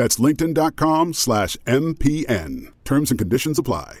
That's linkedin.com slash MPN. Terms and conditions apply.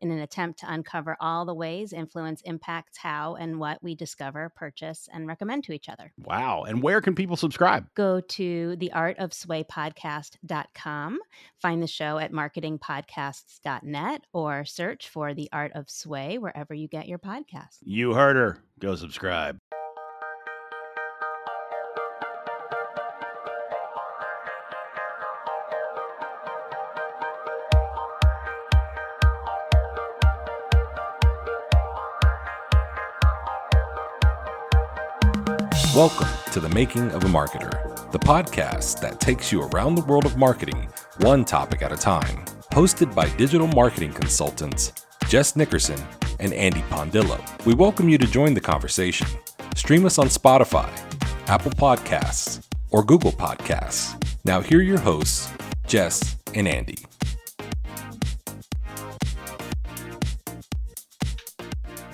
in an attempt to uncover all the ways influence impacts how and what we discover, purchase, and recommend to each other. Wow. And where can people subscribe? Go to theartofswaypodcast.com, find the show at marketingpodcasts.net, or search for The Art of Sway wherever you get your podcasts. You heard her. Go subscribe. Welcome to The Making of a Marketer, the podcast that takes you around the world of marketing, one topic at a time. Hosted by digital marketing consultants Jess Nickerson and Andy Pondillo. We welcome you to join the conversation. Stream us on Spotify, Apple Podcasts, or Google Podcasts. Now, here are your hosts, Jess and Andy.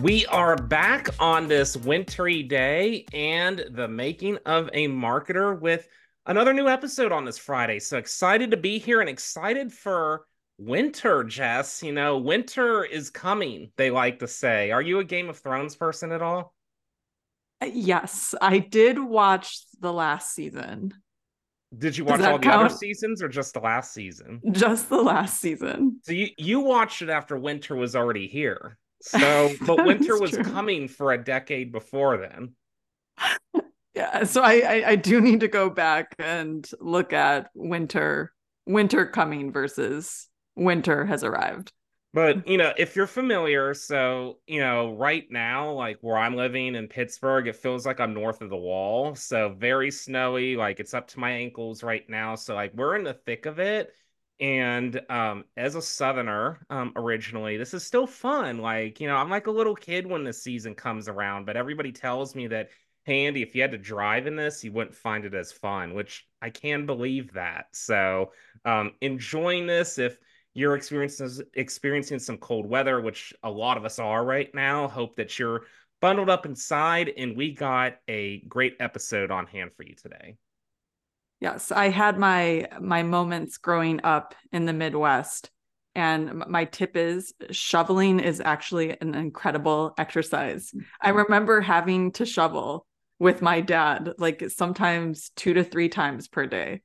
We are back on this wintry day and the making of a marketer with another new episode on this Friday. So excited to be here and excited for winter, Jess. You know, winter is coming, they like to say. Are you a Game of Thrones person at all? Uh, Yes, I did watch the last season. Did you watch all the other seasons or just the last season? Just the last season. So you you watched it after winter was already here. So, but winter was true. coming for a decade before then. Yeah, so I, I I do need to go back and look at winter winter coming versus winter has arrived. But you know, if you're familiar, so you know, right now, like where I'm living in Pittsburgh, it feels like I'm north of the wall. So very snowy, like it's up to my ankles right now. So like we're in the thick of it. And um, as a southerner, um, originally, this is still fun. Like, you know, I'm like a little kid when the season comes around, but everybody tells me that, hey Andy, if you had to drive in this, you wouldn't find it as fun, which I can believe that. So um enjoying this if you're experiencing experiencing some cold weather, which a lot of us are right now. Hope that you're bundled up inside, and we got a great episode on hand for you today. Yes, I had my my moments growing up in the Midwest. And my tip is shoveling is actually an incredible exercise. Mm. I remember having to shovel with my dad like sometimes 2 to 3 times per day.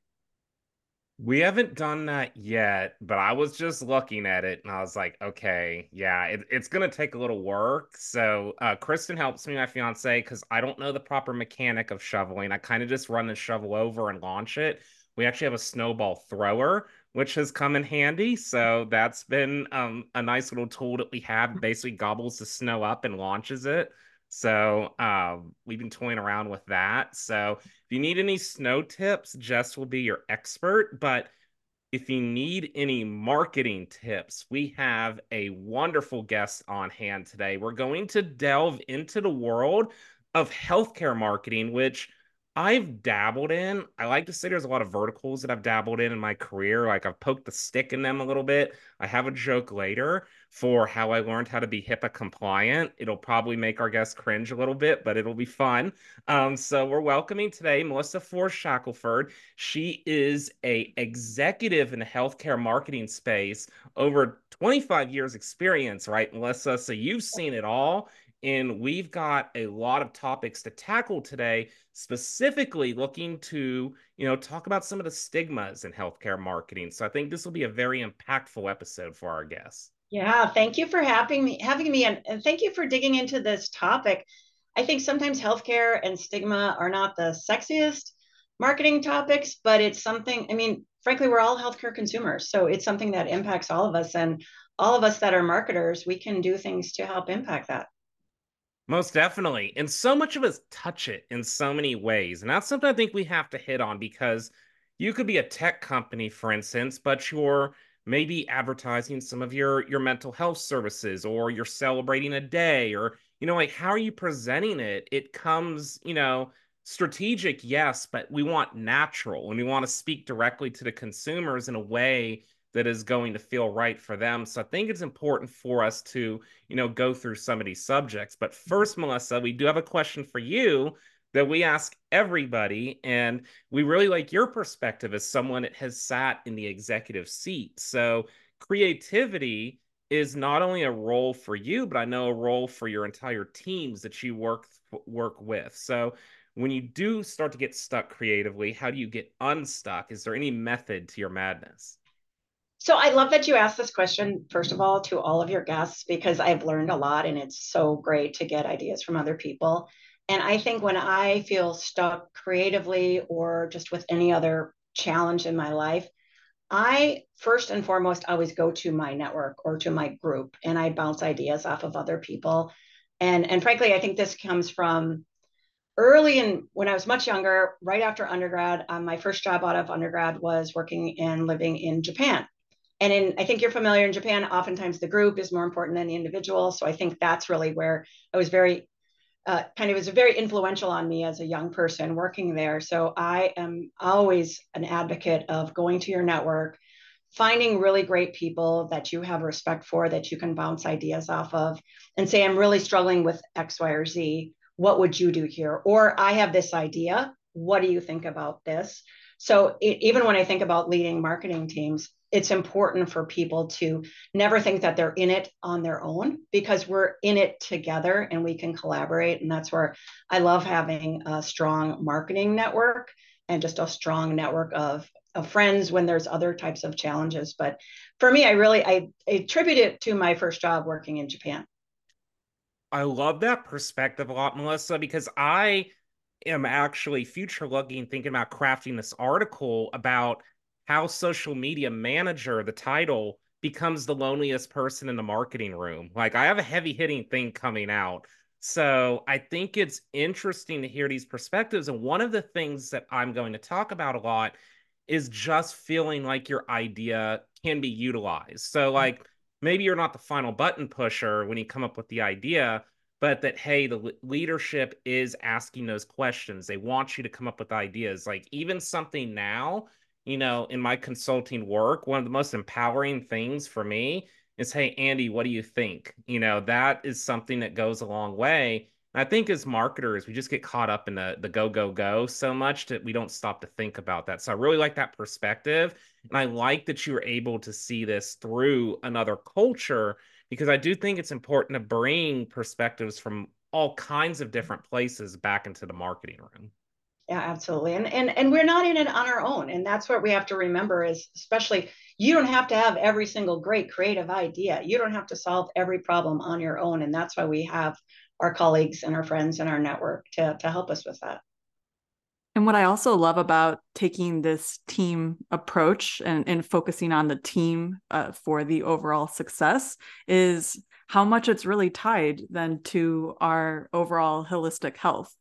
We haven't done that yet, but I was just looking at it and I was like, okay, yeah, it, it's gonna take a little work. So uh, Kristen helps me, my fiance, because I don't know the proper mechanic of shoveling. I kind of just run the shovel over and launch it. We actually have a snowball thrower, which has come in handy. So that's been um, a nice little tool that we have. Basically, gobbles the snow up and launches it. So um, we've been toying around with that. So you need any snow tips, Jess will be your expert. But if you need any marketing tips, we have a wonderful guest on hand today. We're going to delve into the world of healthcare marketing, which I've dabbled in. I like to say there's a lot of verticals that I've dabbled in in my career. Like I've poked the stick in them a little bit. I have a joke later for how I learned how to be HIPAA compliant. It'll probably make our guests cringe a little bit, but it'll be fun. Um, so we're welcoming today Melissa Fors Shackelford. She is a executive in the healthcare marketing space, over 25 years experience, right, Melissa? So you've seen it all. And we've got a lot of topics to tackle today, specifically looking to, you know, talk about some of the stigmas in healthcare marketing. So I think this will be a very impactful episode for our guests. Yeah, thank you for having me having me and, and thank you for digging into this topic. I think sometimes healthcare and stigma are not the sexiest marketing topics, but it's something, I mean, frankly, we're all healthcare consumers. So it's something that impacts all of us. And all of us that are marketers, we can do things to help impact that. Most definitely. And so much of us touch it in so many ways. And that's something I think we have to hit on because you could be a tech company, for instance, but you're maybe advertising some of your your mental health services or you're celebrating a day or you know like how are you presenting it it comes you know strategic yes but we want natural and we want to speak directly to the consumers in a way that is going to feel right for them. So I think it's important for us to, you know, go through some of these subjects. But mm-hmm. first, Melissa, we do have a question for you that we ask everybody. And we really like your perspective as someone that has sat in the executive seat. So creativity is not only a role for you, but I know a role for your entire teams that you work work with. So when you do start to get stuck creatively, how do you get unstuck? Is there any method to your madness? So I love that you asked this question, first of all, to all of your guests, because I've learned a lot and it's so great to get ideas from other people. And I think when I feel stuck creatively or just with any other challenge in my life, I first and foremost always go to my network or to my group and I bounce ideas off of other people. And, and frankly, I think this comes from early in when I was much younger, right after undergrad. Um, my first job out of undergrad was working and living in Japan and in i think you're familiar in japan oftentimes the group is more important than the individual. So i think that's really where i was very uh, kind of was very influential on me as a young person working there. So i am always an advocate of going to your network finding really great people that you have respect for that you can bounce ideas off of and say i'm really struggling with x y or z. What would you do here? Or i have this idea. What do you think about this so it, even when i think about leading marketing teams it's important for people to never think that they're in it on their own because we're in it together and we can collaborate. And that's where I love having a strong marketing network and just a strong network of, of friends when there's other types of challenges. But for me, I really I, I attribute it to my first job working in Japan. I love that perspective a lot, Melissa, because I am actually future looking, thinking about crafting this article about how social media manager, the title, becomes the loneliest person in the marketing room. Like I have a heavy hitting thing coming out. So I think it's interesting to hear these perspectives. And one of the things that I'm going to talk about a lot is just feeling like your idea can be utilized. So, like, mm. maybe you're not the final button pusher when you come up with the idea, but that, hey, the leadership is asking those questions. They want you to come up with ideas. Like, even something now you know, in my consulting work, one of the most empowering things for me is, hey, Andy, what do you think? You know, that is something that goes a long way. And I think as marketers, we just get caught up in the the go go go so much that we don't stop to think about that. So I really like that perspective, and I like that you were able to see this through another culture because I do think it's important to bring perspectives from all kinds of different places back into the marketing room. Yeah absolutely. And and and we're not in it on our own. And that's what we have to remember is especially you don't have to have every single great creative idea. You don't have to solve every problem on your own. And that's why we have our colleagues and our friends and our network to to help us with that and what I also love about taking this team approach and, and focusing on the team uh, for the overall success is how much it's really tied then to our overall holistic health.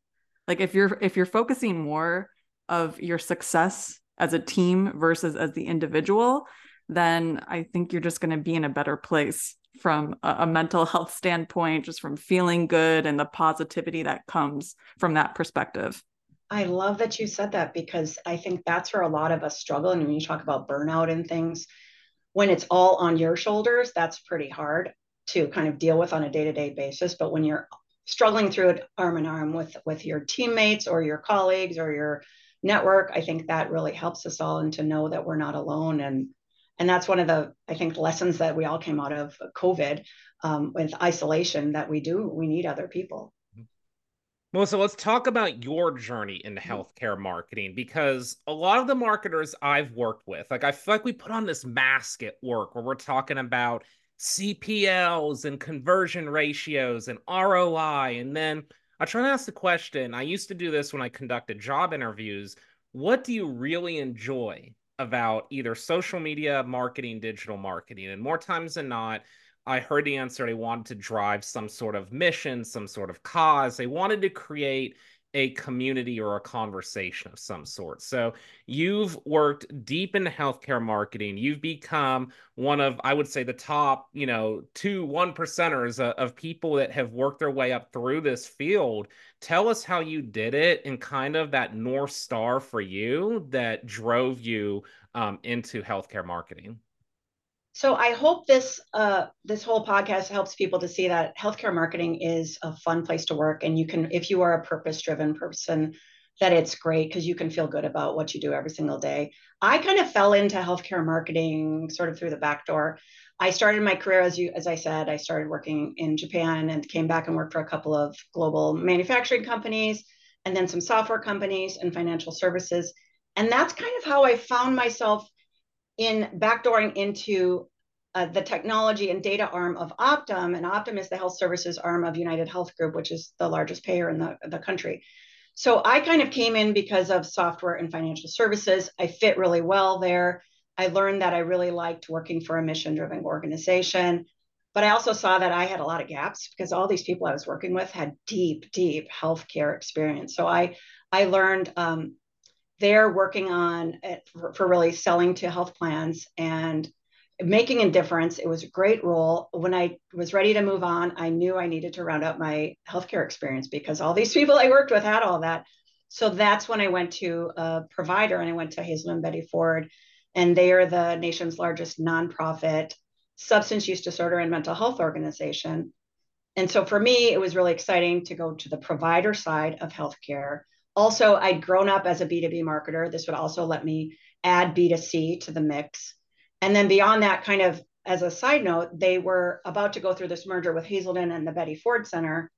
Like if you're if you're focusing more of your success as a team versus as the individual then i think you're just going to be in a better place from a, a, mental health standpoint just from feeling good and the positivity that comes from that perspective I love that you said that because I think that's where a lot of us struggle. And when you talk about burnout and things, when it's all on your shoulders, that's pretty hard to kind of deal with on a day-to-day basis. But when you're struggling through it arm in arm with with your teammates or your colleagues or your network, I think that really helps us all and to know that we're not alone. And and that's one of the I think lessons that we all came out of COVID um, with isolation that we do we need other people. Melissa, let's talk about your journey into mm-hmm. healthcare marketing because a lot of the marketers I've worked with, like I feel like we put on this mask at work where we're talking about CPLs and conversion ratios and ROI. And then I try to ask the question I used to do this when I conducted job interviews. What do you really enjoy about either social media marketing, digital marketing? And more times than not, I heard the answer they wanted to drive some sort of mission, some sort of cause. They wanted to create a community or a conversation of some sort. So you've worked deep in healthcare marketing. You've become one of, I would say, the top, you know, two one percenters of, people that have worked their way up through this field. Tell us how you did it and kind of that North Star for you that drove you um, into healthcare marketing. So I hope this uh, this whole podcast helps people to see that healthcare marketing is a fun place to work, and you can, if you are a purpose driven person, that it's great because you can feel good about what you do every single day. I kind of fell into healthcare marketing sort of through the back door. I started my career as you as I said, I started working in Japan and came back and worked for a couple of global manufacturing companies and then some software companies and financial services. And that's kind of how I found myself in backdooring into uh, the technology and data arm of Optum, and Optum is the health services arm of United Health Group, which is the largest payer in the, the country. So I kind of came in because of software and financial services. I fit really well there. I learned that I really liked working for a mission driven organization. But I also saw that I had a lot of gaps because all these people I was working with had deep, deep healthcare experience. So I, I learned um, they're working on it for, for really selling to health plans and making a difference. It was a great role. When I was ready to move on, I knew I needed to round out my healthcare experience because all these people I worked with had all that. So that's when I went to a provider and I went to Hazelden Betty Ford, and they are the nation's largest nonprofit substance use disorder and mental health organization. And so for me, it was really exciting to go to the provider side of healthcare also, I'd grown up as a B2B marketer. This would also let me add B2C to the mix. And then beyond that, kind of as a side note, they were about to go through this merger with Hazelden and the Betty Ford Center,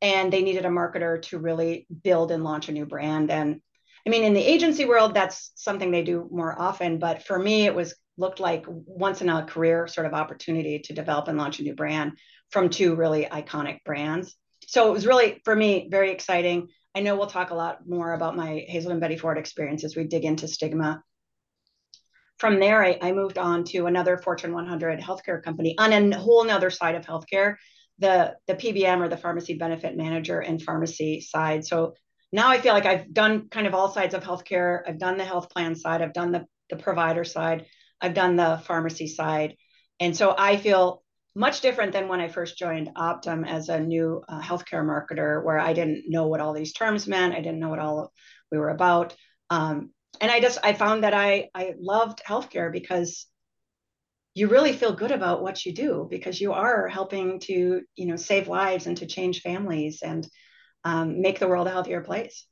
and they needed a marketer to really build and launch a new brand. And I mean, in the agency world, that's something they do more often. But for me, it was looked like once in a career sort of opportunity to develop and launch a new brand from two really iconic brands. So it was really, for me, very exciting. I know we'll talk a lot more about my Hazelden Betty Ford experience as we dig into stigma. From there, I, I moved on to another Fortune 100 healthcare company on a whole nother side of healthcare, the, the PBM or the pharmacy benefit manager and pharmacy side. So now I feel like I've done kind of all sides of healthcare. I've done the health plan side, I've done the, the provider side, I've done the pharmacy side. And so I feel much different than when I first joined Optum as a new uh, healthcare marketer, where I didn't know what all these terms meant. I didn't know what all we were about. Um, and I just I found that I I loved healthcare because you really feel good about what you do because you are helping to you know save lives and to change families and um, make the world a healthier place.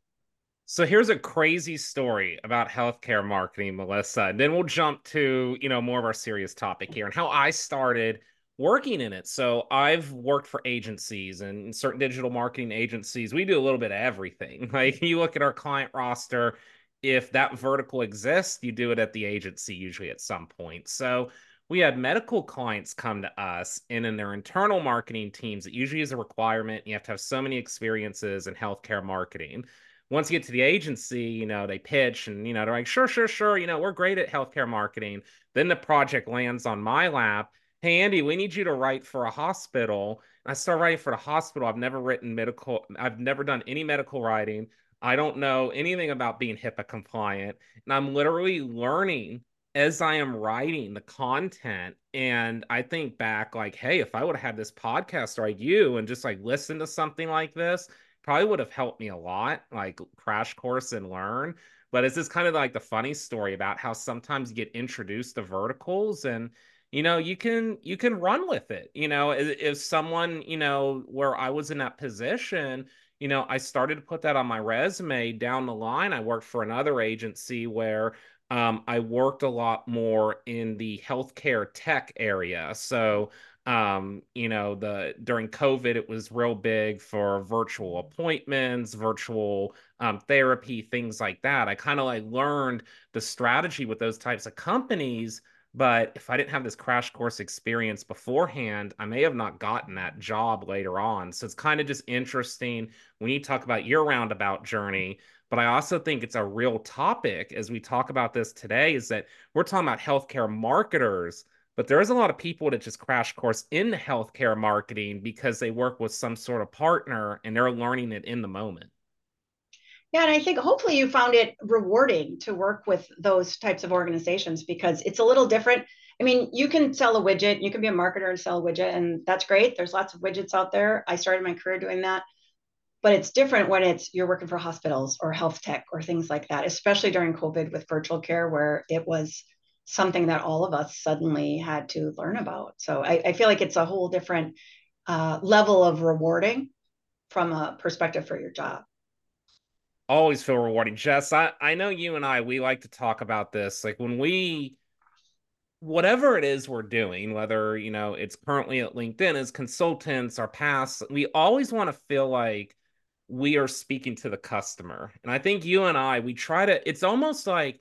So here's a crazy story about healthcare marketing, Melissa. And then we'll jump to, you know, more of our serious topic here and how I started working in it. So I've worked for agencies and certain digital marketing agencies. We do a little bit of everything. Like you look at our client roster, if that vertical exists, you do it at the agency usually at some point. So we had medical clients come to us and in their internal marketing teams, it usually is a requirement. You have to have so many experiences in healthcare marketing. Once you get to the agency, you know, they pitch and, you know, they're like, sure, sure, sure, you know, we're great at healthcare marketing. Then the project lands on my lap hey andy we need you to write for a hospital i start writing for the hospital i've never written medical i've never done any medical writing i don't know anything about being hipaa compliant and i'm literally learning as i am writing the content and i think back like hey if i would have had this podcast like you and just like listen to something like this probably would have helped me a lot, like crash course and learn. But it's just kind of like the funny story about how sometimes you get introduced to verticals and you know you can you can run with it you know if, if someone you know where i was in that position you know i started to put that on my resume down the line. I worked for another agency where um, i worked a lot more in the healthcare tech area. So um, you know the during covid it was real big for virtual appointments virtual um, therapy things like that. I kind of like learned the strategy with those types of companies but if I didn't have this crash course experience beforehand, I may have not gotten that job later on. So it's kind of just interesting when you talk about your roundabout journey. But I also think it's a real topic as we talk about this today is that we're talking about healthcare marketers, but there is a lot of people that just crash course in healthcare marketing because they work with some sort of partner and they're learning it in the moment. Yeah, and I think hopefully you found it rewarding to work with those types of organizations because it's a little different. I mean, you can sell a widget, you can be a marketer and sell a widget, and that's great. There's lots of widgets out there. I started my career doing that. But it's different when it's you're working for hospitals or health tech or things like that, especially during COVID with virtual care, where it was something that all of us suddenly had to learn about. So I, I feel like it's a whole different uh, level of rewarding from a perspective for your job always feel rewarding. Jess, I, I know you and I, we like to talk about this. Like when we, whatever it is we're doing, whether, you know, it's currently at LinkedIn as consultants or past, we always want to feel like we are speaking to the customer. And I think you and I, we try to, it's almost like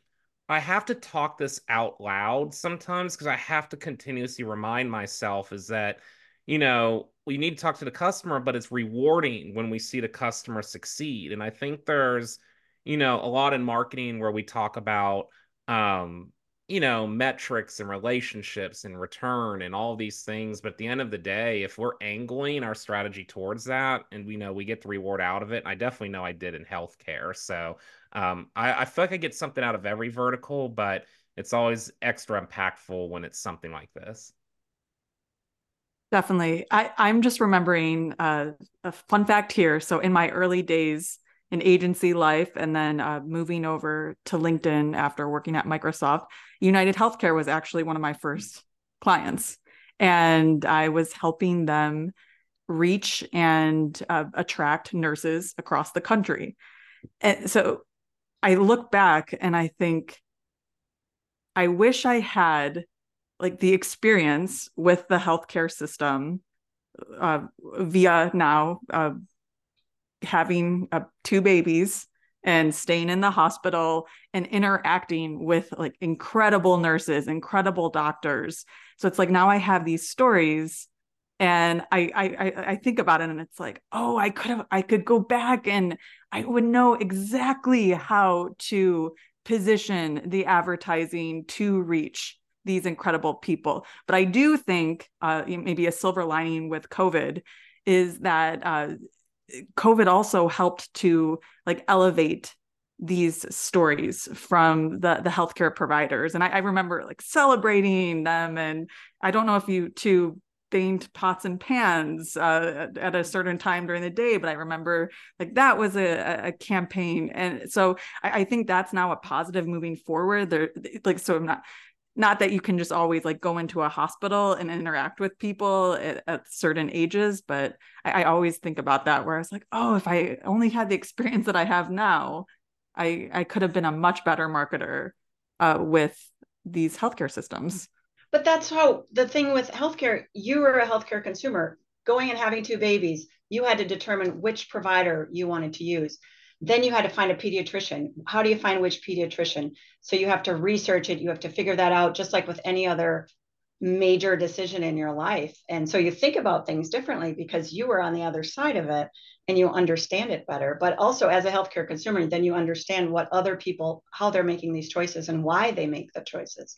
I have to talk this out loud sometimes because I have to continuously remind myself is that, you know, we need to talk to the customer, but it's rewarding when we see the customer succeed. And I think there's, you know, a lot in marketing where we talk about, um, you know, metrics and relationships and return and all these things. But at the end of the day, if we're angling our strategy towards that and we know we get the reward out of it, I definitely know I did in healthcare. So um, I, I feel like I get something out of every vertical, but it's always extra impactful when it's something like this. Definitely. I, I'm just remembering uh, a fun fact here. So, in my early days in agency life and then uh, moving over to LinkedIn after working at Microsoft, United Healthcare was actually one of my first clients. And I was helping them reach and uh, attract nurses across the country. And so I look back and I think, I wish I had like the experience with the healthcare system uh, via now uh, having uh, two babies and staying in the hospital and interacting with like incredible nurses incredible doctors. So it's like now i have these stories and I, I i think about it and it's like oh i could have i could go back and i would know exactly how to position the advertising to reach these incredible people. But I do think uh, maybe a silver lining with COVID is that uh, COVID also helped to like elevate these stories from the the healthcare providers, and I, I remember like celebrating them. And I don't know if you two banged pots and pans uh, at a certain time during the day but i remember like that was a, a campaign and so I, I, think that's now a positive moving forward there like so i'm not not that you can just always like go into a hospital and interact with people at, at certain ages but I, I, always think about that where i was like oh if i only had the experience that i have now i i could have been a much better marketer uh, with these healthcare systems. But that's how the thing with healthcare you were a healthcare consumer. Going and having two babies you had to determine which provider you wanted to use then you had to find a pediatrician. How do you find which pediatrician? So you have to research it. You have to figure that out, just like with any other major decision in your life. And so you think about things differently because you were on the other side of it and you understand it better. But also, as a healthcare consumer, then you understand what other people, how they're making these choices and why they make the choices.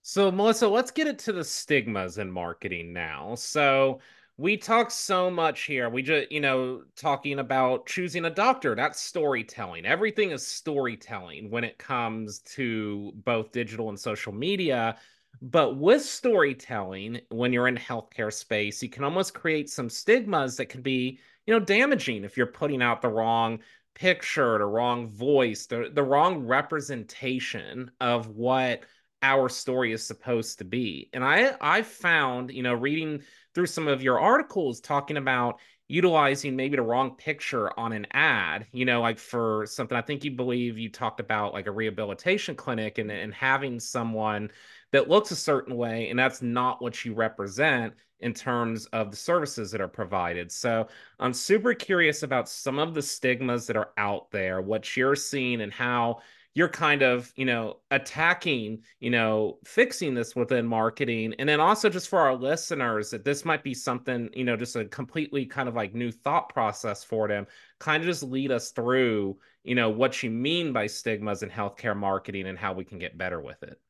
So, Melissa, let's get it to the stigmas in marketing now. So, we talk so much here. We just, you know, talking about choosing a doctor. That's storytelling. Everything is storytelling when it comes to both digital and social media. But with storytelling, when you're in healthcare space, you can almost create some stigmas that can be you know, damaging if you're putting out the wrong picture, the wrong voice, the, the wrong representation of what our story is supposed to be. And I I found, you know, reading through some of your articles talking about utilizing maybe the wrong picture on an ad, you know, like for something I think you believe you talked about like a rehabilitation clinic and, and having someone that looks a certain way and that's not what you represent in terms of the services that are provided. So I'm super curious about some of the stigmas that are out there, what you're seeing and how you're kind of you know attacking you know fixing this within marketing. And then also just for our listeners that this might be something you know just a completely kind of like new thought process for them kind of just lead us through you know what you mean by stigmas in healthcare marketing and how we can get better with it.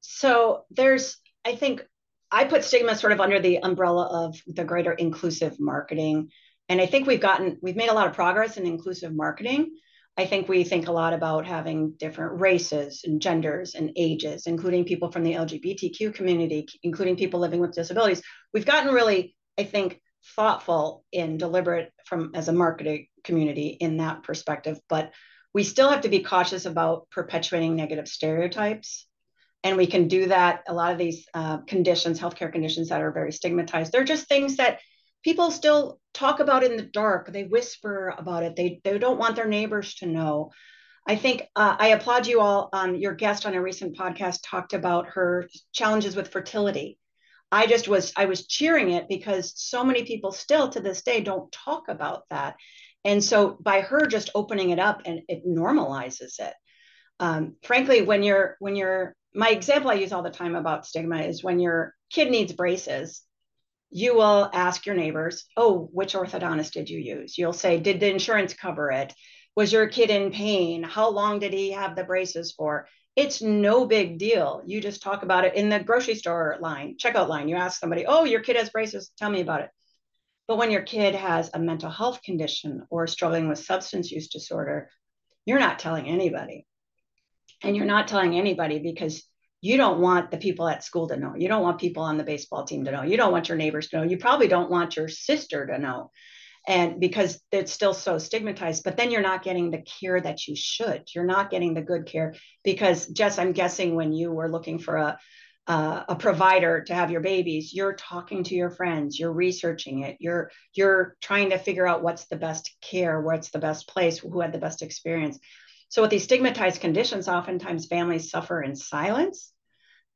So there's i think i put stigma sort of under the umbrella of the greater inclusive marketing. And i think we've gotten we've made a lot of progress in inclusive marketing I think we think a lot about having different races and genders and ages, including people from the LGBTQ community, including people living with disabilities. We've gotten really, I think, thoughtful and deliberate from as a marketing community in that perspective, but we still have to be cautious about perpetuating negative stereotypes. And we can do that. A lot of these uh, conditions, healthcare conditions that are very stigmatized, they're just things that people still talk about it in the dark. They whisper about it. They, they don't want their neighbors to know. I think uh, I applaud you all. Um, your guest on a recent podcast talked about her challenges with fertility. I just was I was cheering it because so many people still to this day don't talk about that, and so by her just opening it up and it normalizes it. Um, frankly, when you're when you're my example I use all the time about stigma is when your kid needs braces you will ask your neighbors, oh, which orthodontist did you use? You'll say, did the insurance cover it? Was your kid in pain? How long did he have the braces for? It's no big deal. You just talk about it in the grocery store line, checkout line. You ask somebody, oh, your kid has braces. Tell me about it. But when your kid has a mental health condition or struggling with substance use disorder, you're not telling anybody. And you're not telling anybody because you don't want the people at school to know. You don't want people on the baseball team to know. You don't want your neighbors to know. You probably don't want your sister to know. And because it's still so stigmatized, but then you're not getting the care that you should. You're not getting the good care because, Jess, I'm guessing when you were looking for a uh, a provider to have your babies you're talking to your friends you're researching it you're you're trying to figure out what's the best care what's the best place who had the best experience so with these stigmatized conditions oftentimes families suffer in silence.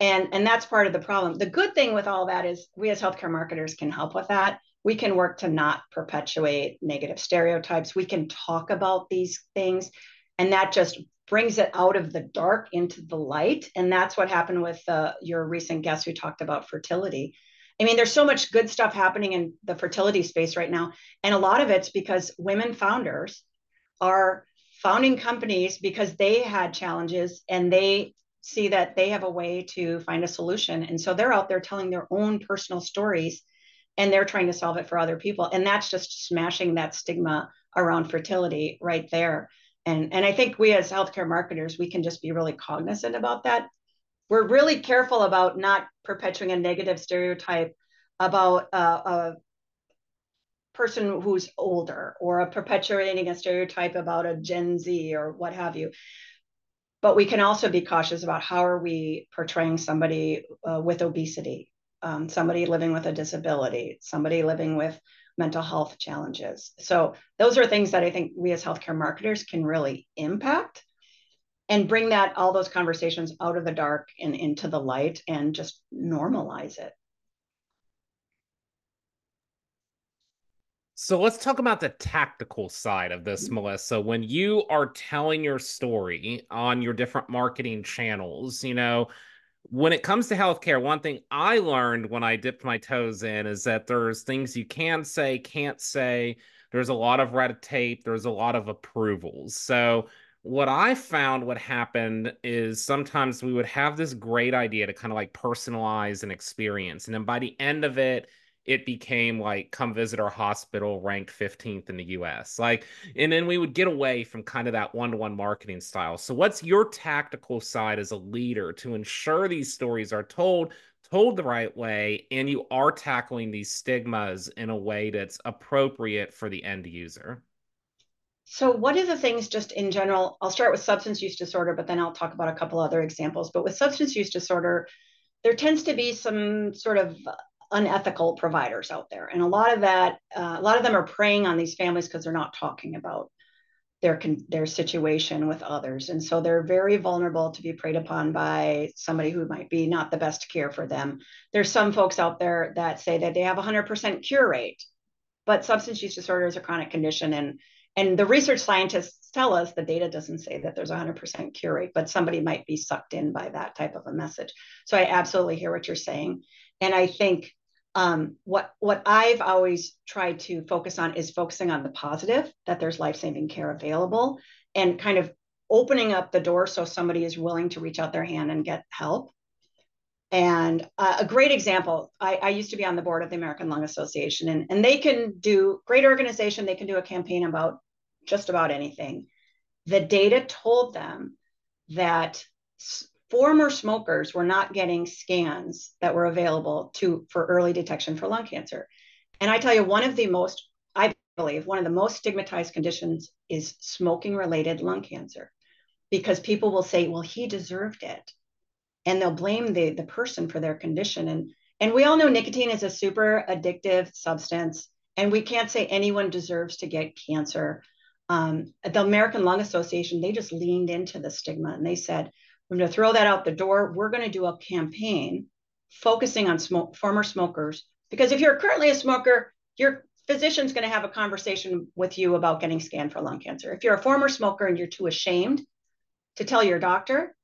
And and that's part of the problem. The good thing with all that is we as healthcare marketers can help with that. We can work to not perpetuate negative stereotypes. We can talk about these things and that just brings it out of the dark into the light. And that's what happened with uh, your recent guest who talked about fertility. I mean there's so much good stuff happening in the fertility space right now. And a lot of it's because women founders are founding companies because they had challenges and they see that they have a way to find a solution. And so they're out there telling their own personal stories and they're trying to solve it for other people. And that's just smashing that stigma around fertility right there. And, and I think we as healthcare marketers, we can just be really cognizant about that. We're really careful about not perpetuating a negative stereotype about a, a person who's older or a perpetuating a stereotype about a Gen Z or what have you. But we can also be cautious about how are we portraying somebody uh, with obesity um, somebody living with a disability somebody living with mental health challenges. So those are things that i think we as healthcare marketers can really impact and bring that all those conversations out of the dark and into the light and just normalize it So let's talk about the tactical side of this, mm-hmm. Melissa. When you are telling your story on your different marketing channels, you know, when it comes to healthcare, one thing I learned when I dipped my toes in is that there's things you can say, can't say. There's a lot of red tape, there's a lot of approvals. So, what I found what happened is sometimes we would have this great idea to kind of like personalize an experience. And then by the end of it, it became like come visit our hospital ranked 15th in the US. Like and then we would get away from kind of that one-to-one marketing style. So what's your tactical side as a leader to ensure these stories are told told the right way and you are tackling these stigmas in a way that's appropriate for the end user. So, what are the things just in general? I'll start with substance use disorder, but then I'll talk about a couple other examples. But with substance use disorder, there tends to be some sort of unethical providers out there, and a lot of that, uh, a lot of them are preying on these families because they're not talking about their their situation with others. And so they're very vulnerable to be preyed upon by somebody who might be not the best care for them. There's some folks out there that say that they have a 100% cure rate but substance use disorder is a chronic condition. And and the research scientists tell us the data doesn't say that there's 100% cure rate but somebody might be sucked in by that type of a message. So i absolutely hear what you're saying. And i think um, what what I've always tried to focus on is focusing on the positive that there's life saving care available and kind of opening up the door so somebody is willing to reach out their hand and get help. And uh, a great example, I, I, used to be on the board of the American Lung Association, and, and they can do great organization. They can do a campaign about just about anything. The data told them that former smokers were not getting scans that were available to for early detection for lung cancer. And I tell you, one of the most, I believe, one of the most stigmatized conditions is smoking related lung cancer because people will say, well, he deserved it. And they'll blame the, the person for their condition. And, and we all know nicotine is a super addictive substance, and we can't say anyone deserves to get cancer. Um, the American Lung Association, they just leaned into the stigma and they said, we're going to throw that out the door. We're going to do a campaign focusing on former smokers. Because if you're currently a smoker, your physician's going to have a conversation with you about getting scanned for lung cancer. If you're a former smoker and you're too ashamed to tell your doctor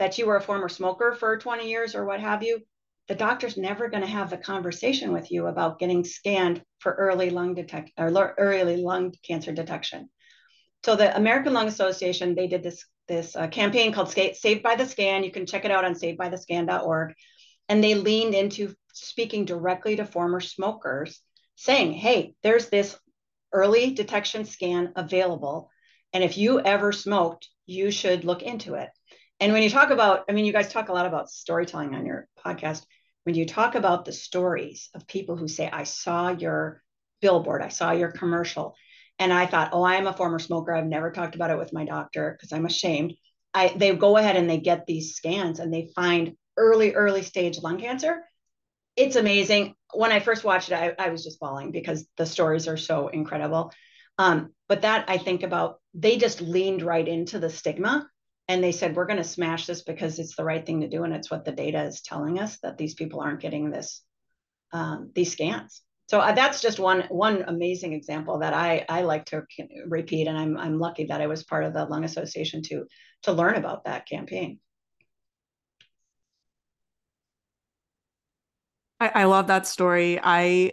that you were a former smoker for 20 years or what have you, the doctor's never going to have the conversation with you about getting scanned for early lung detect or early lung cancer detection. So the American Lung Association, they did this this uh, campaign called Saved by the Scan. You can check it out on savedbythescan.org. And they leaned into speaking directly to former smokers, saying, hey, there's this early detection scan available. And if you ever smoked, you should look into it. And when you talk about, I mean, you guys talk a lot about storytelling on your podcast. When you talk about the stories of people who say, I saw your billboard, I saw your commercial, and I thought, oh, I am a former smoker. I've never talked about it with my doctor because I'm ashamed. I they go ahead and they get these scans and they find early, early stage lung cancer. It's amazing. When I first watched it, I, I was just bawling because the stories are so incredible. Um, but that I think about, they just leaned right into the stigma and they said, we're going to smash this because it's the right thing to do. And it's what the data is telling us that these people aren't getting this, um, these scans so uh, that's just one one amazing example that I I like to repeat, and I'm I'm lucky that I was part of the Lung Association to to learn about that campaign. I, I love that story. I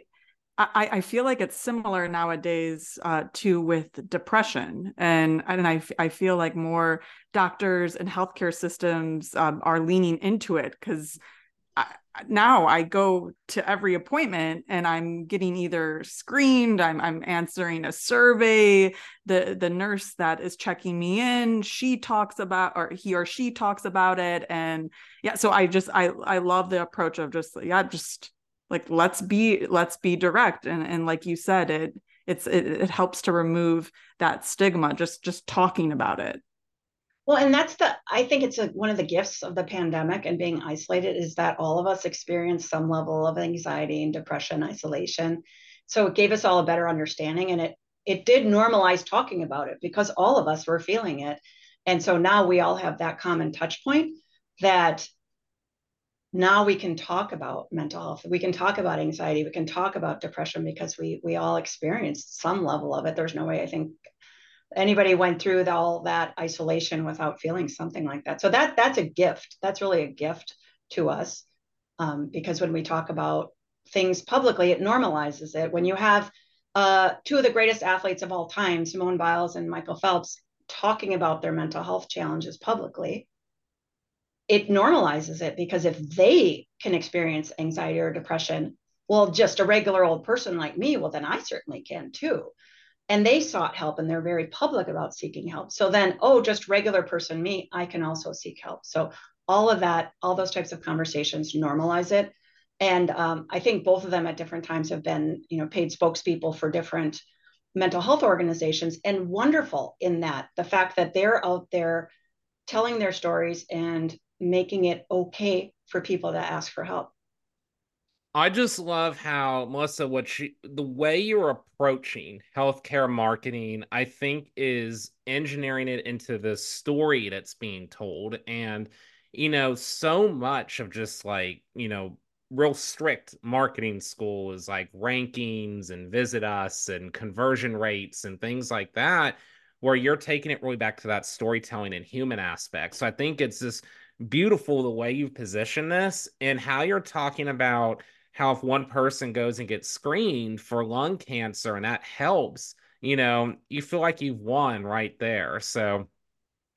I, I feel like it's similar nowadays uh, to with depression, and and I, I feel like more doctors and healthcare systems um, are leaning into it because now I go to every appointment and I'm getting either screened, I'm I'm answering a survey. The the nurse that is checking me in, she talks about or he or she talks about it. And yeah, so I just I I love the approach of just yeah, just like let's be let's be direct. And and like you said, it it's it, it helps to remove that stigma, just just talking about it. Well, and that's the, I think it's a, one of the gifts of the pandemic and being isolated is that all of us experience some level of anxiety and depression, isolation. So it gave us all a better understanding and it, it did normalize talking about it because all of us were feeling it. And so now we all have that common touch point that now we can talk about mental health we can talk about anxiety we can talk about depression because we we all experienced some level of it there's no way i think anybody went through all that isolation without feeling something like that. So that that's a gift. That's really a gift to us um, because when we talk about things publicly, it normalizes it. When you have uh, two of the greatest athletes of all time, Simone Biles and Michael Phelps, talking about their mental health challenges publicly, it normalizes it because if they can experience anxiety or depression, well, just a regular old person like me, well, then I certainly can too and they sought help and they're very public about seeking help so then oh just regular person me i can also seek help so all of that, all those types of conversations normalize it. And um, I think both of them at different times have been, you know, paid spokespeople for different mental health organizations and wonderful in that the fact that they're out there telling their stories and making it okay for people to ask for help. I just love how Melissa, what she, the way you're approaching healthcare marketing, I think is engineering it into the story that's being told. And, you know, so much of just like, you know, real strict marketing school is like rankings and visit us and conversion rates and things like that, where you're taking it really back to that storytelling and human aspect. So I think it's just beautiful the way you've positioned this and how you're talking about how if one person goes and gets screened for lung cancer and that helps, you know, you feel like you've won right there. So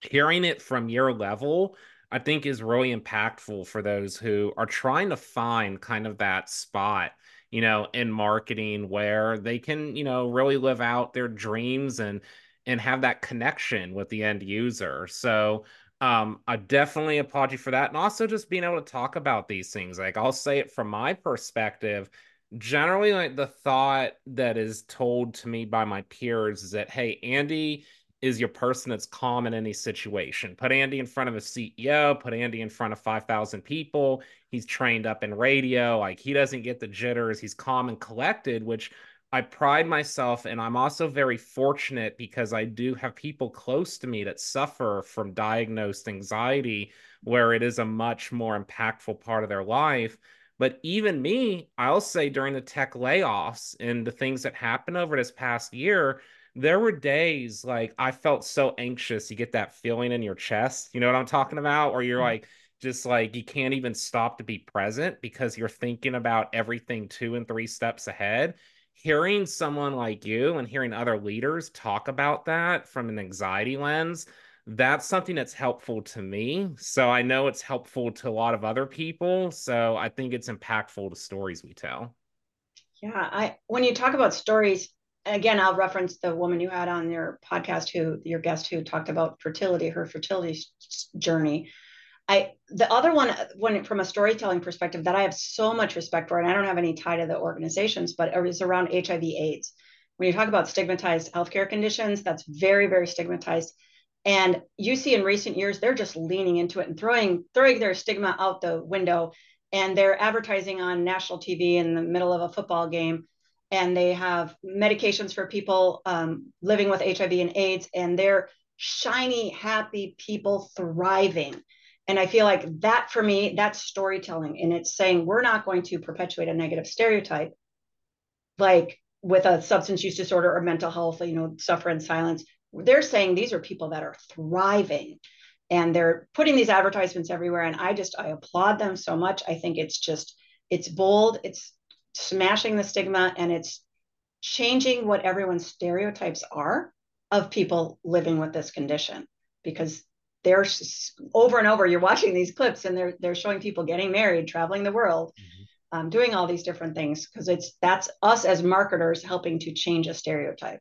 hearing it from your level, I think is really impactful for those who are trying to find kind of that spot, you know, in marketing where they can, you know, really live out their dreams and and have that connection with the end user. So um i definitely you for that and also just being able to talk about these things like i'll say it from my perspective generally like the thought that is told to me by my peers is that hey andy is your person that's calm in any situation. Put andy in front of a ceo put andy in front of 5000 people. He's trained up in radio. Like he doesn't get the jitters. He's calm and collected which I pride myself, and I'm also very fortunate because I do have people close to me that suffer from diagnosed anxiety, where it is a much more impactful part of their life. But even me, I'll say during the tech layoffs and the things that happened over this past year, there were days like I felt so anxious. You get that feeling in your chest. You know what I'm talking about? Or you're mm-hmm. like, just like you can't even stop to be present because you're thinking about everything two and three steps ahead hearing someone like you and hearing other leaders talk about that from an anxiety lens that's something that's helpful to me. So i know it's helpful to a lot of other people. So i think it's impactful to stories we tell. Yeah i when you talk about stories again i'll reference the woman you had on your podcast who your guest who talked about fertility her fertility journey I the other one when from a storytelling perspective that I have so much respect for, and I don't have any tie to the organizations, but it's around HIV AIDS. When you talk about stigmatized healthcare conditions, that's very, very stigmatized. And you see in recent years, they're just leaning into it and throwing throwing their stigma out the window. And they're advertising on national TV in the middle of a football game. And they have medications for people um, living with HIV and AIDS, and they're shiny, happy people thriving and I feel like that for me, that's storytelling. And it's saying we're not going to perpetuate a negative stereotype like with a substance use disorder or mental health, you know, suffer in silence. They're saying these are people that are thriving and they're putting these advertisements everywhere. And I just, I applaud them so much. I think it's just, it's bold, it's smashing the stigma, and it's changing what everyone's stereotypes are of people living with this condition because they're over and over you're watching these clips and they're they're showing people getting married traveling the world mm-hmm. um, doing all these different things because it's that's us as marketers helping to change a stereotype.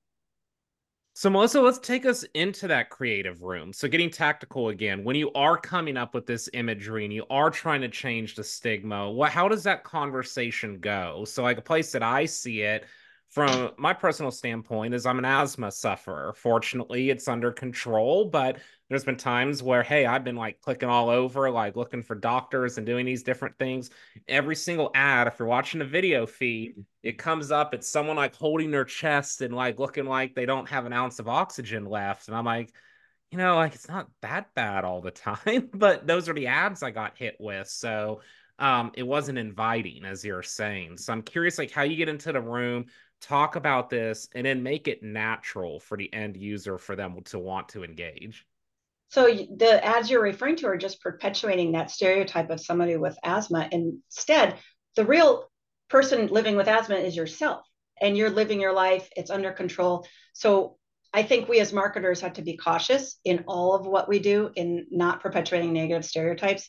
So melissa let's take us into that creative room. So getting tactical again when you are coming up with this imagery and you are trying to change the stigma what how does that conversation go? So like a place that i see it from my personal standpoint is I'm an asthma sufferer. Fortunately, it's under control, but there's been times where hey, I've been like clicking all over like looking for doctors and doing these different things. Every single ad if you're watching a video feed, it comes up it's someone like holding their chest and like looking like they don't have an ounce of oxygen left and I'm like you know, like it's not that bad all the time, but those are the ads I got hit with. So um, it wasn't inviting, as you're saying. So I'm curious, like how you get into the room, talk about this and then make it natural for the end user for them to want to engage. So the ads you're referring to are just perpetuating that stereotype of somebody with asthma. Instead the real person living with asthma is yourself and you're living your life it's under control. So i think we as marketers have to be cautious in all of what we do in not perpetuating negative stereotypes.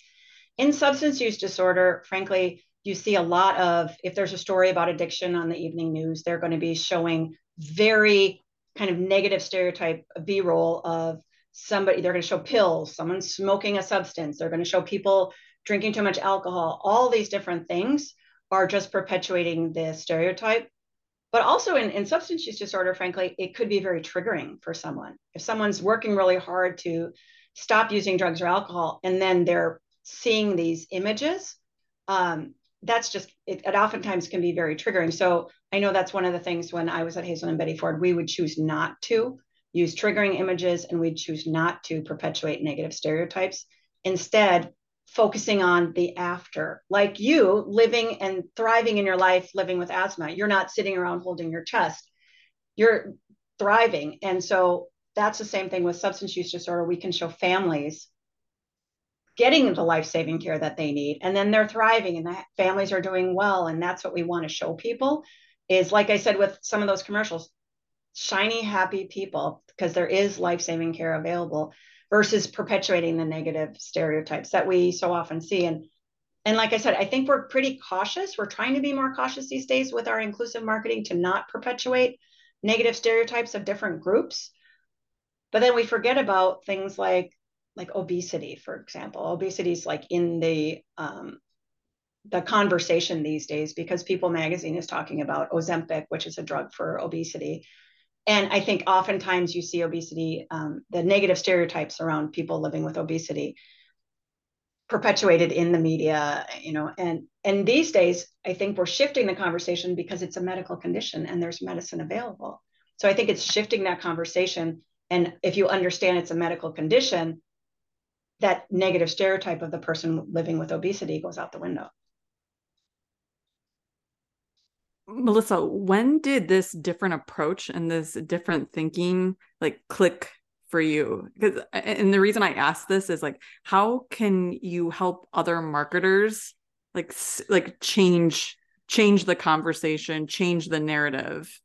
In substance use disorder frankly you see a lot of if there's a story about addiction on the evening news they're going to be showing very kind of negative stereotype b-roll of somebody they're going to show pills someone smoking a substance they're going to show people drinking too much alcohol. All these different things are just perpetuating the stereotype. But also in, in substance use disorder frankly it could be very triggering for someone. If someone's working really hard to stop using drugs or alcohol and then they're seeing these images um, that's just it, it oftentimes can be very triggering so i know that's one of the things when i was at Hazelden Betty Ford we would choose not to use triggering images and we'd choose not to perpetuate negative stereotypes. Instead, focusing on the after, like you living and thriving in your life, living with asthma. You're not sitting around holding your chest, you're thriving. And so that's the same thing with substance use disorder. We can show families getting the life saving care that they need, and then they're thriving and the families are doing well. And that's what we want to show people is like I said with some of those commercials, shiny, happy people because there is life saving care available versus perpetuating the negative stereotypes that we so often see. And and like I said, I think we're pretty cautious. We're trying to be more cautious these days with our inclusive marketing to not perpetuate negative stereotypes of different groups. But then we forget about things like like obesity, for example. Obesity is like in the um, the conversation these days because People Magazine is talking about Ozempic, which is a drug for obesity, and I think oftentimes you see obesity, um, the negative stereotypes around people living with obesity perpetuated in the media, you know, and and these days I think we're shifting the conversation because it's a medical condition and there's medicine available. So I think it's shifting that conversation. And if you understand it's a medical condition, that negative stereotype of the person living with obesity goes out the window. Melissa, when did this different approach and this different thinking like click for you? Because and the reason I ask this is like how can you help other marketers like like change change the conversation, change the narrative?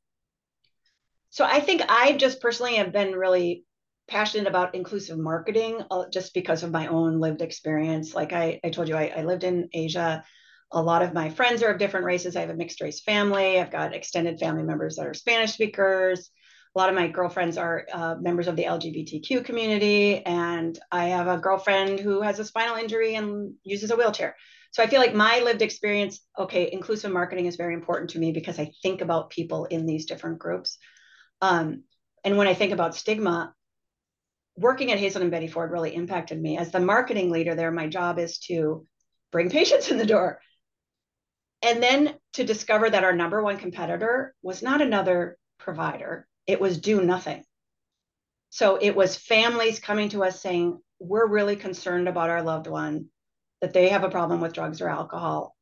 So I think I just personally have been really passionate about inclusive marketing uh, just because of my own lived experience. Like I, I told you, I, I lived in Asia a lot of my friends are of different races. I have a mixed race family. I've got extended family members that are Spanish speakers. A lot of my girlfriends are uh, members of the LGBTQ community. And I have a girlfriend who has a spinal injury and uses a wheelchair. So I feel like my lived experience, okay, inclusive marketing is very important to me because I think about people in these different groups. Um, and when I think about stigma, working at Hazelden Betty Ford really impacted me. As the marketing leader there, my job is to bring patients in the door and then to discover that our number one competitor was not another provider, it was do nothing. So it was families coming to us saying, We're really concerned about our loved one, that they have a problem with drugs or alcohol.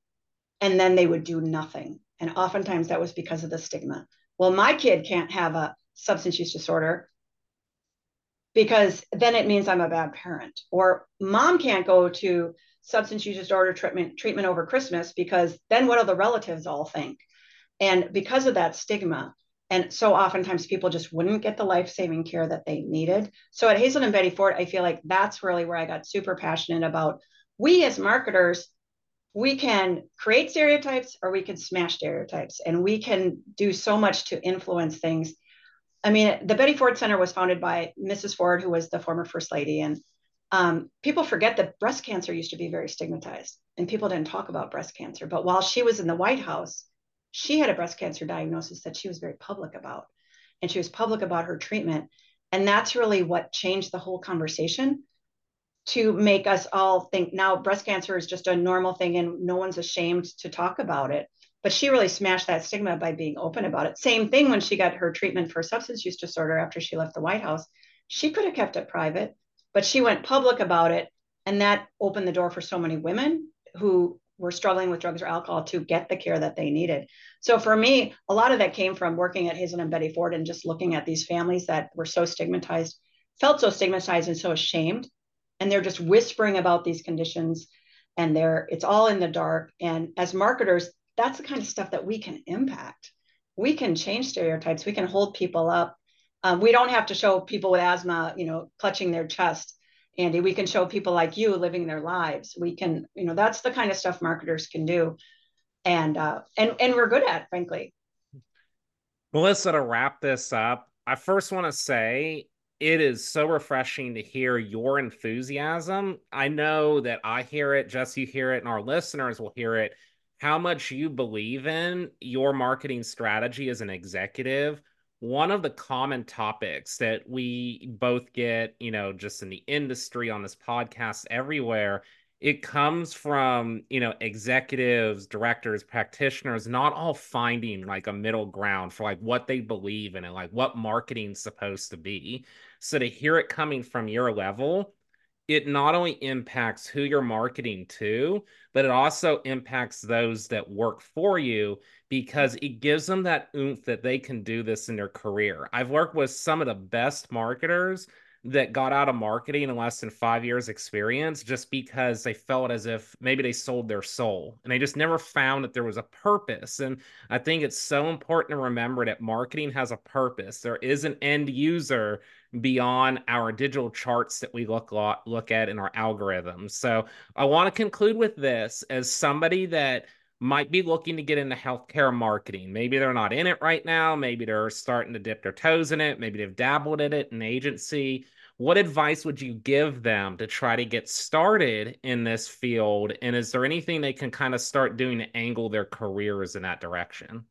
And then they would do nothing. And oftentimes that was because of the stigma. Well, my kid can't have a substance use disorder because then it means I'm a bad parent. Or mom can't go to substance use disorder treatment treatment over Christmas because then what do the relatives all think? And because of that stigma, and so oftentimes people just wouldn't get the life-saving care that they needed. So at Hazelden Betty Ford, I feel like that's really where I got super passionate about we as marketers, we can create stereotypes or we can smash stereotypes and we can do so much to influence things. I mean, the Betty Ford Center was founded by Mrs. Ford, who was the former first lady, and um, people forget that breast cancer used to be very stigmatized and people didn't talk about breast cancer. But while she was in the White House, she had a breast cancer diagnosis that she was very public about. And she was public about her treatment. And that's really what changed the whole conversation to make us all think now breast cancer is just a normal thing and no one's ashamed to talk about it. But she really smashed that stigma by being open about it. Same thing when she got her treatment for substance use disorder after she left the White House. She could have kept it private but she went public about it and that opened the door for so many women who were struggling with drugs or alcohol to get the care that they needed. So for me, a lot of that came from working at Hazelden Betty Ford and just looking at these families that were so stigmatized, felt so stigmatized and so ashamed. And they're just whispering about these conditions and they're it's all in the dark. And as marketers, that's the kind of stuff that we can impact. We can change stereotypes, we can hold people up um, we don't have to show people with asthma, you know, clutching their chest. Andy, we can show people like you living their lives. We can, you know, that's the kind of stuff marketers can do, and uh, and and we're good at, frankly. Melissa, to wrap this up, I first want to say it is so refreshing to hear your enthusiasm. I know that I hear it, just you hear it, and our listeners will hear it. How much you believe in your marketing strategy as an executive. One of the common topics that we both get, you know, just in the industry, on this podcast, everywhere, it comes from you know executives directors practitioners not all finding like a middle ground for like what they believe in and like what marketing's supposed to be so to hear it coming from your level it not only impacts who you're marketing to but it also impacts those that work for you because it gives them that oomph that they can do this in their career. I've worked with some of the best marketers that got out of marketing in less than five years experience just because they felt as if maybe they sold their soul and they just never found that there was a purpose. And i think it's so important to remember that marketing has a purpose. There is an end user beyond our digital charts that we look look at in our algorithms so i want to conclude with this as somebody that might be looking to get into healthcare marketing. Maybe they're not in it right now. Maybe they're starting to dip their toes in it. Maybe they've dabbled in it in agency. What advice would you give them to try to get started in this field? And is there anything they can kind of start doing to angle their careers in that direction?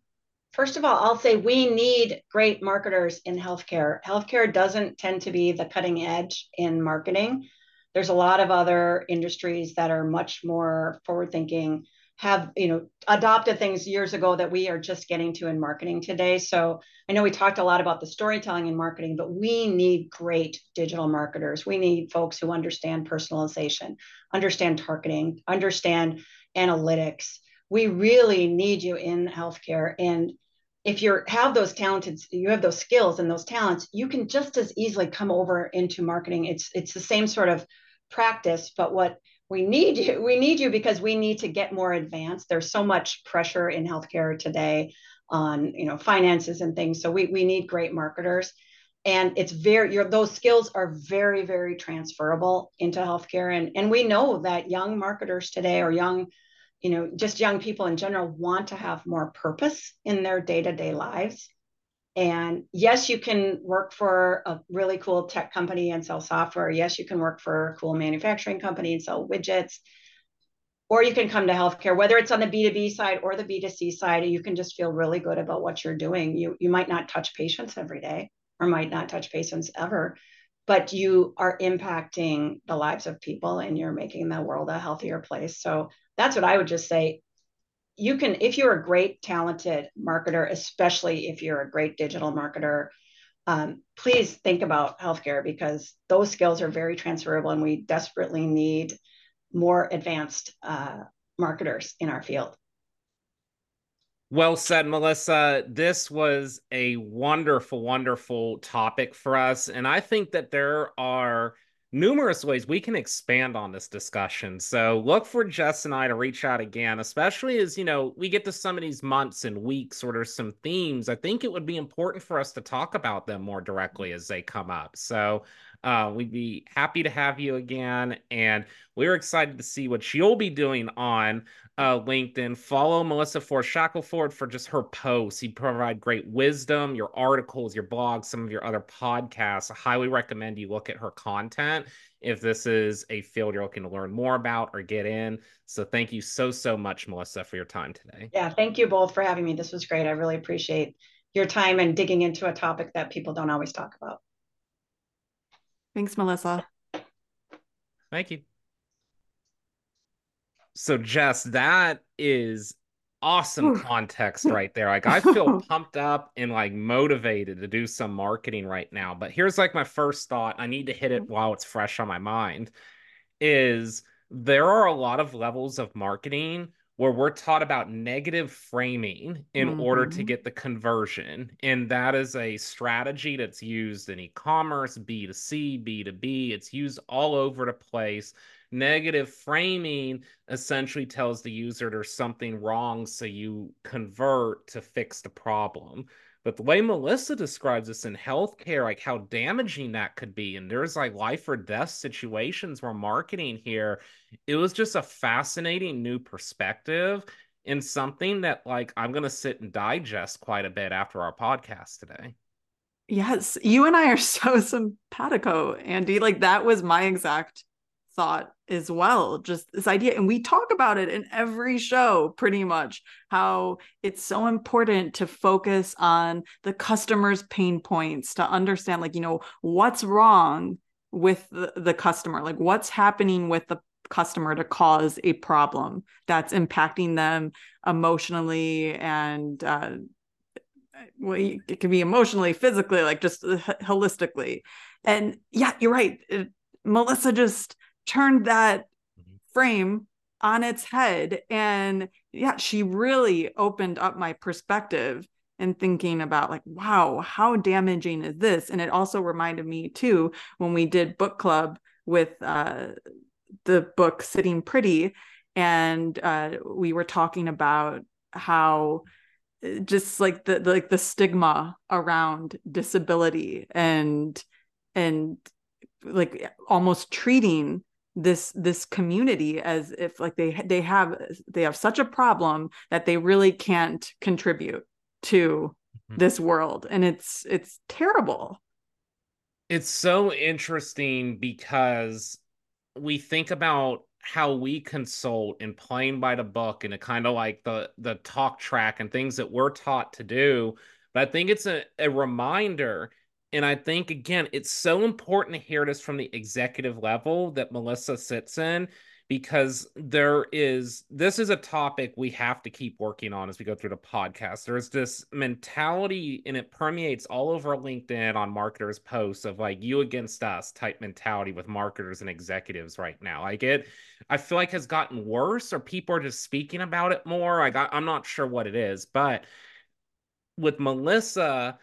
First of all, I'll say we need great marketers in healthcare. Healthcare doesn't tend to be the cutting edge in marketing. There's a lot of other industries that are much more forward thinking have you know adopted things years ago that we are just getting to in marketing today so i know we talked a lot about the storytelling in marketing but we need great digital marketers we need folks who understand personalization understand targeting understand analytics we really need you in healthcare. And if you have those talented you have those skills and those talents you can just as easily come over into marketing. It's it's the same sort of practice but what we need you we need you because we need to get more advanced. There's so much pressure in healthcare today on you know finances and things. So we, we need great marketers. And it's very your those skills are very very transferable into healthcare. And and we know that young marketers today or young you know just young people in general want to have more purpose in their day-to-day lives and yes, you can work for a really cool tech company and sell software. Yes, you can work for a cool manufacturing company and sell widgets. Or you can come to healthcare, whether it's on the B2B side or the B2C side, you can just feel really good about what you're doing. You, you might not touch patients every day or might not touch patients ever, but you are impacting the lives of people and you're making the world a healthier place. So that's what I would just say you can if you're a great talented marketer especially if you're a great digital marketer um, please think about healthcare because those skills are very transferable and we desperately need more advanced uh, marketers in our field well said, Melissa. This was a wonderful, wonderful topic for us. And I think that there are numerous ways we can expand on this discussion. So look for Jess and I to reach out again, especially as you know we get to some of these months and weeks or there's some themes. I think it would be important for us to talk about them more directly as they come up. So uh, we'd be happy to have you again, and we're excited to see what you'll be doing on uh, LinkedIn. Follow Melissa Fors Shackelford for just her posts. You provide great wisdom, your articles, your blogs, some of your other podcasts. I highly recommend you look at her content if this is a field you're looking to learn more about or get in. So thank you so, so much, Melissa, for your time today. Yeah, thank you both for having me. This was great. I really appreciate your time and digging into a topic that people don't always talk about. Thanks, Melissa. Thank you. So, Jess, that is awesome context right there. Like, I feel pumped up and like motivated to do some marketing right now. But here's like my first thought I need to hit it mm-hmm. while it's fresh on my mind is there are a lot of levels of marketing where we're taught about negative framing in mm-hmm. order to mm-hmm. get the conversion. And that is a strategy that's used in e commerce, B2C, B2B. It's used all over the place. Negative framing essentially tells the user there's something wrong, so you convert to fix the problem. But the way Melissa describes this in healthcare, like how damaging that could be, and there's like life or death situations where marketing here, it was just a fascinating new perspective and something that like I'm gonna sit and digest quite a bit after our podcast today. Yes, you and I are so simpatico, Andy. Like that was my exact thought as well. Just this idea, and we talk about it in every show pretty much how it's so important to focus on the customer's pain points to understand, like, you know, what's wrong with the, the customer, like, what's happening with the customer to cause a problem that's impacting them emotionally and uh, well, it can be emotionally, physically, like just holistically. And yeah, you're right. It, Melissa just turned that mm-hmm. frame on its head. And yeah, she really opened up my perspective and thinking about like, wow, how damaging is this? And it also reminded me too when we did book club with uh, the book Sitting Pretty, and uh, we were talking about how just like the, the like the stigma around disability and and like almost treating this this community as if like they they have they have such a problem that they really can't contribute to mm-hmm. this world and it's it's terrible it's so interesting because we think about how we consult and playing by the book and a kind of like the the talk track and things that we're taught to do but i think it's a, a reminder and i think again it's so important to hear this from the executive level that melissa sits in because there is this is a topic we have to keep working on as we go through the podcast. There's this mentality and it permeates all over LinkedIn on marketers posts of like you against us type mentality with marketers and executives right now. Like it I feel like has gotten worse or people are just speaking about it more. Like I, I'm not sure what it is, but with Melissa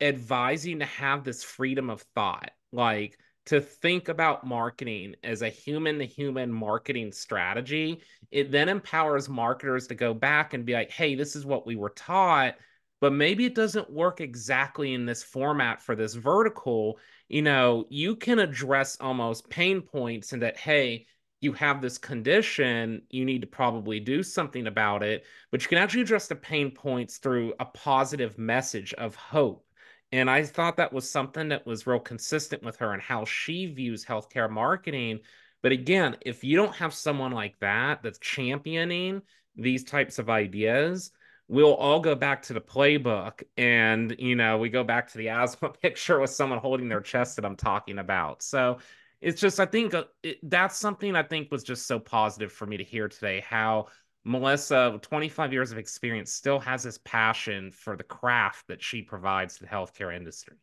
advising to have this freedom of thought, like to think about marketing as a human to human marketing strategy, it then empowers marketers to go back and be like, hey, this is what we were taught, but maybe it doesn't work exactly in this format for this vertical. You know, you can address almost pain points and that, hey, you have this condition, you need to probably do something about it, but you can actually address the pain points through a positive message of hope and I thought that was something that was real consistent with her and how she views healthcare marketing. But again, if you don't have someone like that that's championing these types of ideas, we'll all go back to the playbook and you know we go back to the asthma picture with someone holding their chest that i'm talking about so it's just i think uh, it, that's something i think was just so positive for me to hear today how Melissa, 25 years of experience, still has this passion for the craft that she provides to the healthcare industry.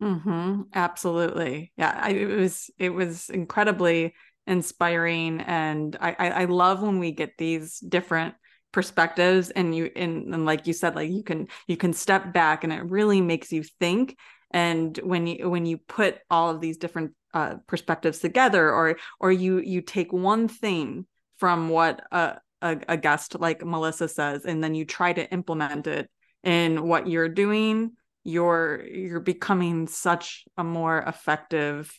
Mm-hmm. Absolutely. Yeah. I, it was, it was incredibly inspiring. And I, I, I love when we get these different perspectives and you, and, and like you said, like you can, you can step back and it really makes you think. And when you, when you put all of these different uh, perspectives together or, or you, you take one thing from what a, a, a guest like melissa says and then you try to implement it in what you're doing you're you're becoming such a more effective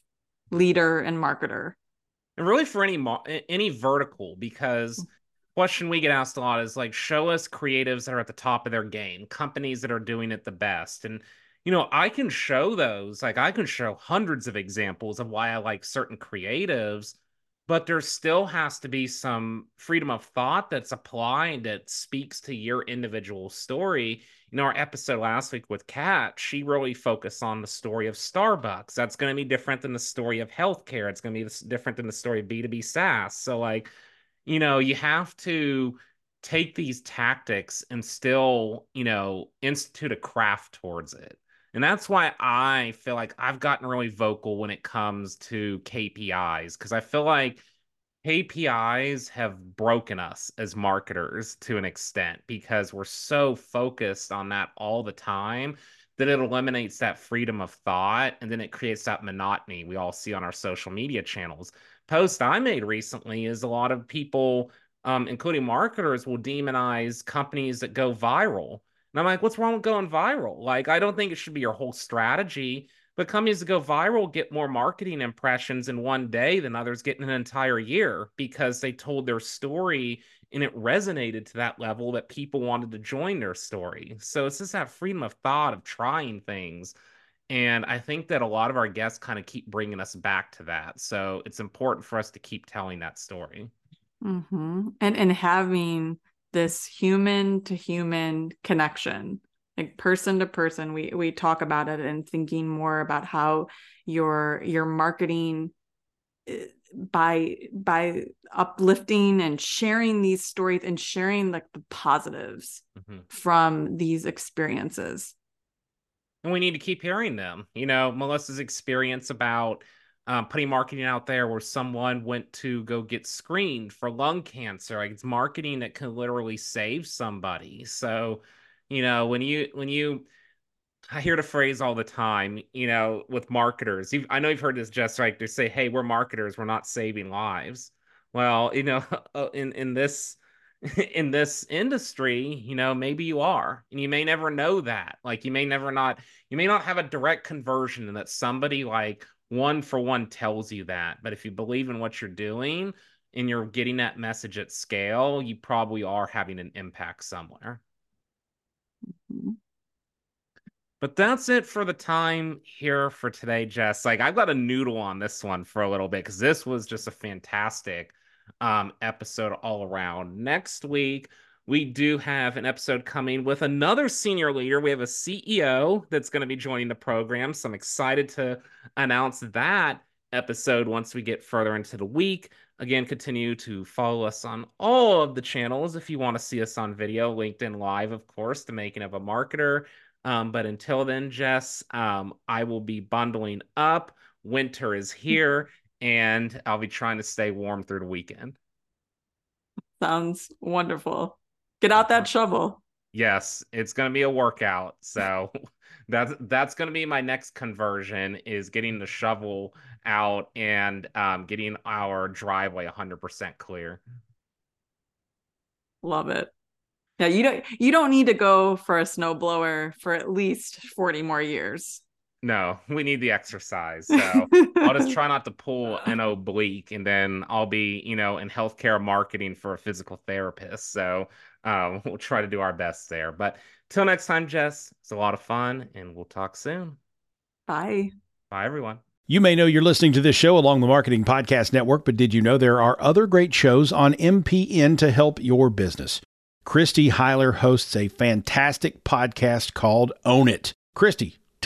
leader and marketer. And really for any any vertical because question we get asked a lot is like show us creatives that are at the top of their game companies that are doing it the best. And you know i can show those like i can show hundreds of examples of why i like certain creatives but there still has to be some freedom of thought that's applied that speaks to your individual story. You know, our episode last week with Kat, she really focused on the story of Starbucks. That's going to be different than the story of healthcare. It's going to be different than the story of B2B SaaS. So, like, you know, you have to take these tactics and still, you know, institute a craft towards it. And that's why I feel like I've gotten really vocal when it comes to KPIs because I feel like KPIs have broken us as marketers to an extent because we're so focused on that all the time that it eliminates that freedom of thought and then it creates that monotony we all see on our social media channels. Post I made recently is a lot of people, um, including marketers, will demonize companies that go viral and I'm like, what's wrong with going viral? Like, I don't think it should be your whole strategy. But companies that go viral get more marketing impressions in one day than others get in an entire year because they told their story and it resonated to that level that people wanted to join their story. So it's just that freedom of thought of trying things. And I think that a lot of our guests kind of keep bringing us back to that. So it's important for us to keep telling that story. Mm-hmm. And and having this human to human connection, like person to person. We we talk about it and thinking more about how your your marketing eh, by by uplifting and sharing these stories and sharing like the positives mm-hmm. from these experiences and we need to keep hearing them you know melissa's experience about um, putting marketing out there where someone went to go get screened for lung cancer like it's marketing that can literally save somebody so you know when you when you I hear the phrase all the time, you know, with marketers. You've, I know you've heard this, just right? They say, "Hey, we're marketers. We're not saving lives." Well, you know, uh, in in this in this industry, you know, maybe you are, and you may never know that. Like, you may never not, you may not have a direct conversion, and that somebody like one for one tells you that. But if you believe in what you're doing and you're getting that message at scale, you probably are having an impact somewhere. Mm-hmm. But that's it for the time here for today, Jess. Like I've got a noodle on this one for a little bit because this was just a fantastic um, episode all around. Next week, we do have an episode coming with another senior leader. We have a CEO that's going to be joining the program. So I'm excited to announce that episode once we get further into the week. Again, continue to follow us on all of the channels if you want to see us on video, LinkedIn Live, of course, the making of a marketer. Um, but until then, Jess, um, I will be bundling up. Winter is here, and I'll be trying to stay warm through the weekend. Sounds wonderful. Get out that shovel. Yes, it's going to be a workout. So that's that's going to be my next conversion is getting the shovel out and um, getting our driveway 100% clear. Love it. Yeah, you don't you don't need to go for a snowblower for at least 40 more years. No, we need the exercise. So I'll just try not to pull an oblique and then I'll be, you know, in healthcare marketing for a physical therapist. So um, we'll try to do our best there. But till next time, Jess, it's a lot of fun and we'll talk soon. Bye. Bye, everyone. You may know you're listening to this show along the Marketing Podcast Network, but did you know there are other great shows on MPN to help your business? Christy Heiler hosts a fantastic podcast called Own It. Christy,